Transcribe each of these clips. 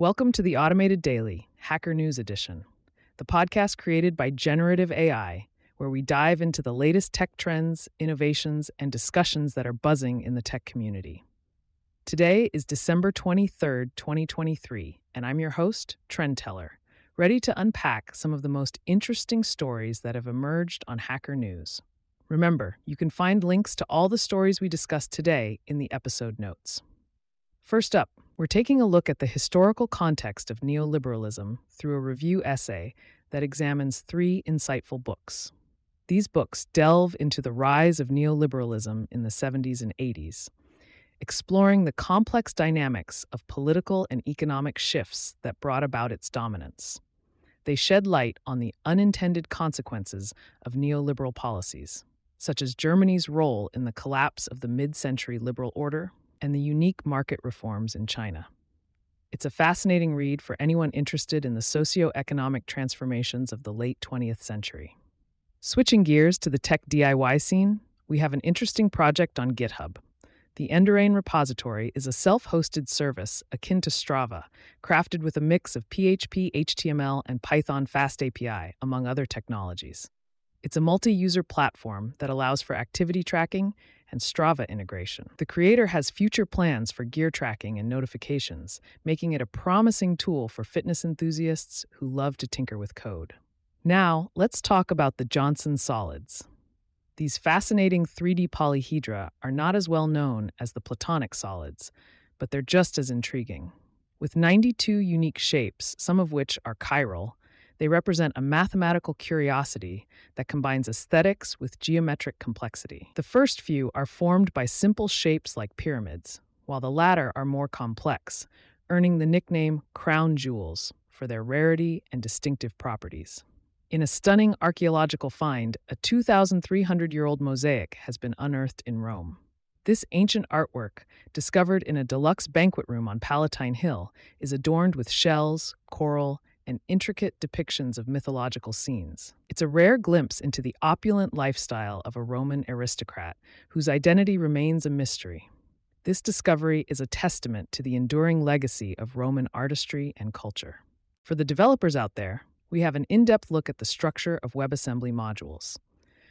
Welcome to the Automated Daily, Hacker News Edition, the podcast created by Generative AI, where we dive into the latest tech trends, innovations, and discussions that are buzzing in the tech community. Today is December 23rd, 2023, and I'm your host, Trend Teller, ready to unpack some of the most interesting stories that have emerged on Hacker News. Remember, you can find links to all the stories we discussed today in the episode notes. First up, we're taking a look at the historical context of neoliberalism through a review essay that examines three insightful books. These books delve into the rise of neoliberalism in the 70s and 80s, exploring the complex dynamics of political and economic shifts that brought about its dominance. They shed light on the unintended consequences of neoliberal policies, such as Germany's role in the collapse of the mid century liberal order and the unique market reforms in China. It's a fascinating read for anyone interested in the socio-economic transformations of the late 20th century. Switching gears to the tech DIY scene, we have an interesting project on GitHub. The Endurain repository is a self hosted service akin to Strava, crafted with a mix of PHP, HTML, and Python Fast API, among other technologies. It's a multi user platform that allows for activity tracking and Strava integration. The creator has future plans for gear tracking and notifications, making it a promising tool for fitness enthusiasts who love to tinker with code. Now, let's talk about the Johnson solids. These fascinating 3D polyhedra are not as well known as the Platonic solids, but they're just as intriguing. With 92 unique shapes, some of which are chiral, they represent a mathematical curiosity that combines aesthetics with geometric complexity. The first few are formed by simple shapes like pyramids, while the latter are more complex, earning the nickname crown jewels for their rarity and distinctive properties. In a stunning archaeological find, a 2,300 year old mosaic has been unearthed in Rome. This ancient artwork, discovered in a deluxe banquet room on Palatine Hill, is adorned with shells, coral, and intricate depictions of mythological scenes. It's a rare glimpse into the opulent lifestyle of a Roman aristocrat whose identity remains a mystery. This discovery is a testament to the enduring legacy of Roman artistry and culture. For the developers out there, we have an in depth look at the structure of WebAssembly modules.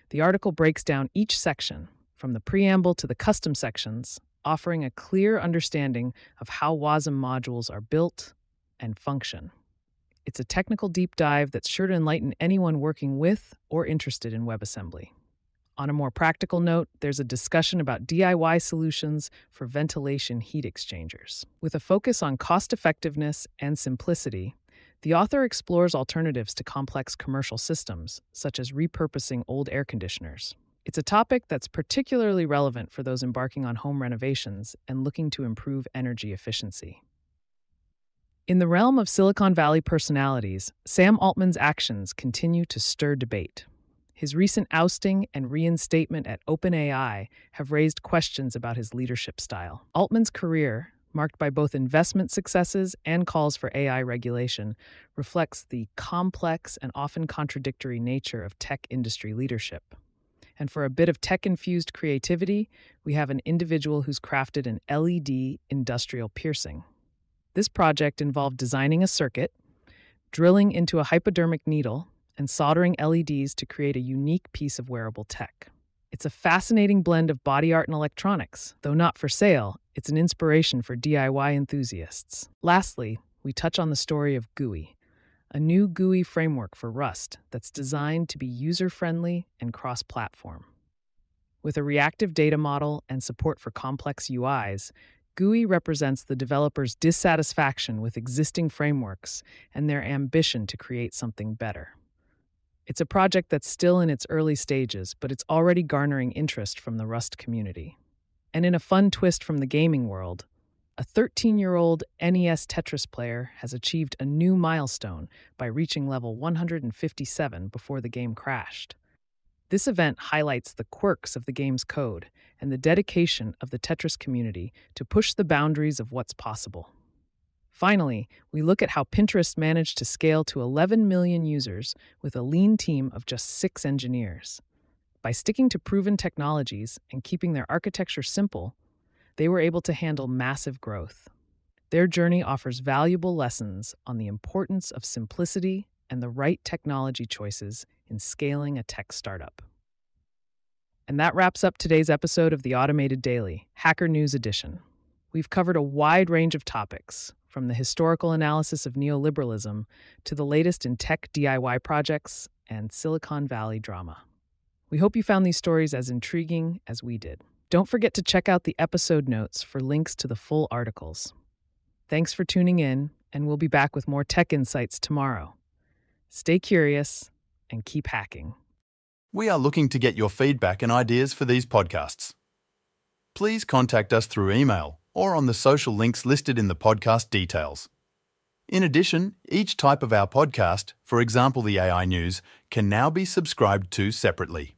The article breaks down each section, from the preamble to the custom sections, offering a clear understanding of how WASM modules are built and function. It's a technical deep dive that's sure to enlighten anyone working with or interested in WebAssembly. On a more practical note, there's a discussion about DIY solutions for ventilation heat exchangers. With a focus on cost effectiveness and simplicity, the author explores alternatives to complex commercial systems, such as repurposing old air conditioners. It's a topic that's particularly relevant for those embarking on home renovations and looking to improve energy efficiency. In the realm of Silicon Valley personalities, Sam Altman's actions continue to stir debate. His recent ousting and reinstatement at OpenAI have raised questions about his leadership style. Altman's career, marked by both investment successes and calls for AI regulation, reflects the complex and often contradictory nature of tech industry leadership. And for a bit of tech infused creativity, we have an individual who's crafted an LED industrial piercing. This project involved designing a circuit, drilling into a hypodermic needle, and soldering LEDs to create a unique piece of wearable tech. It's a fascinating blend of body art and electronics. Though not for sale, it's an inspiration for DIY enthusiasts. Lastly, we touch on the story of Gooey, a new GUI framework for Rust that's designed to be user friendly and cross platform. With a reactive data model and support for complex UIs, Gooey represents the developer's dissatisfaction with existing frameworks and their ambition to create something better. It's a project that's still in its early stages, but it's already garnering interest from the Rust community. And in a fun twist from the gaming world, a 13 year old NES Tetris player has achieved a new milestone by reaching level 157 before the game crashed. This event highlights the quirks of the game's code and the dedication of the Tetris community to push the boundaries of what's possible. Finally, we look at how Pinterest managed to scale to 11 million users with a lean team of just six engineers. By sticking to proven technologies and keeping their architecture simple, they were able to handle massive growth. Their journey offers valuable lessons on the importance of simplicity and the right technology choices in scaling a tech startup. And that wraps up today's episode of the Automated Daily, Hacker News Edition. We've covered a wide range of topics, from the historical analysis of neoliberalism to the latest in tech DIY projects and Silicon Valley drama. We hope you found these stories as intriguing as we did. Don't forget to check out the episode notes for links to the full articles. Thanks for tuning in, and we'll be back with more tech insights tomorrow. Stay curious and keep hacking. We are looking to get your feedback and ideas for these podcasts. Please contact us through email or on the social links listed in the podcast details. In addition, each type of our podcast, for example the AI News, can now be subscribed to separately.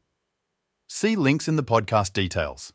See links in the podcast details.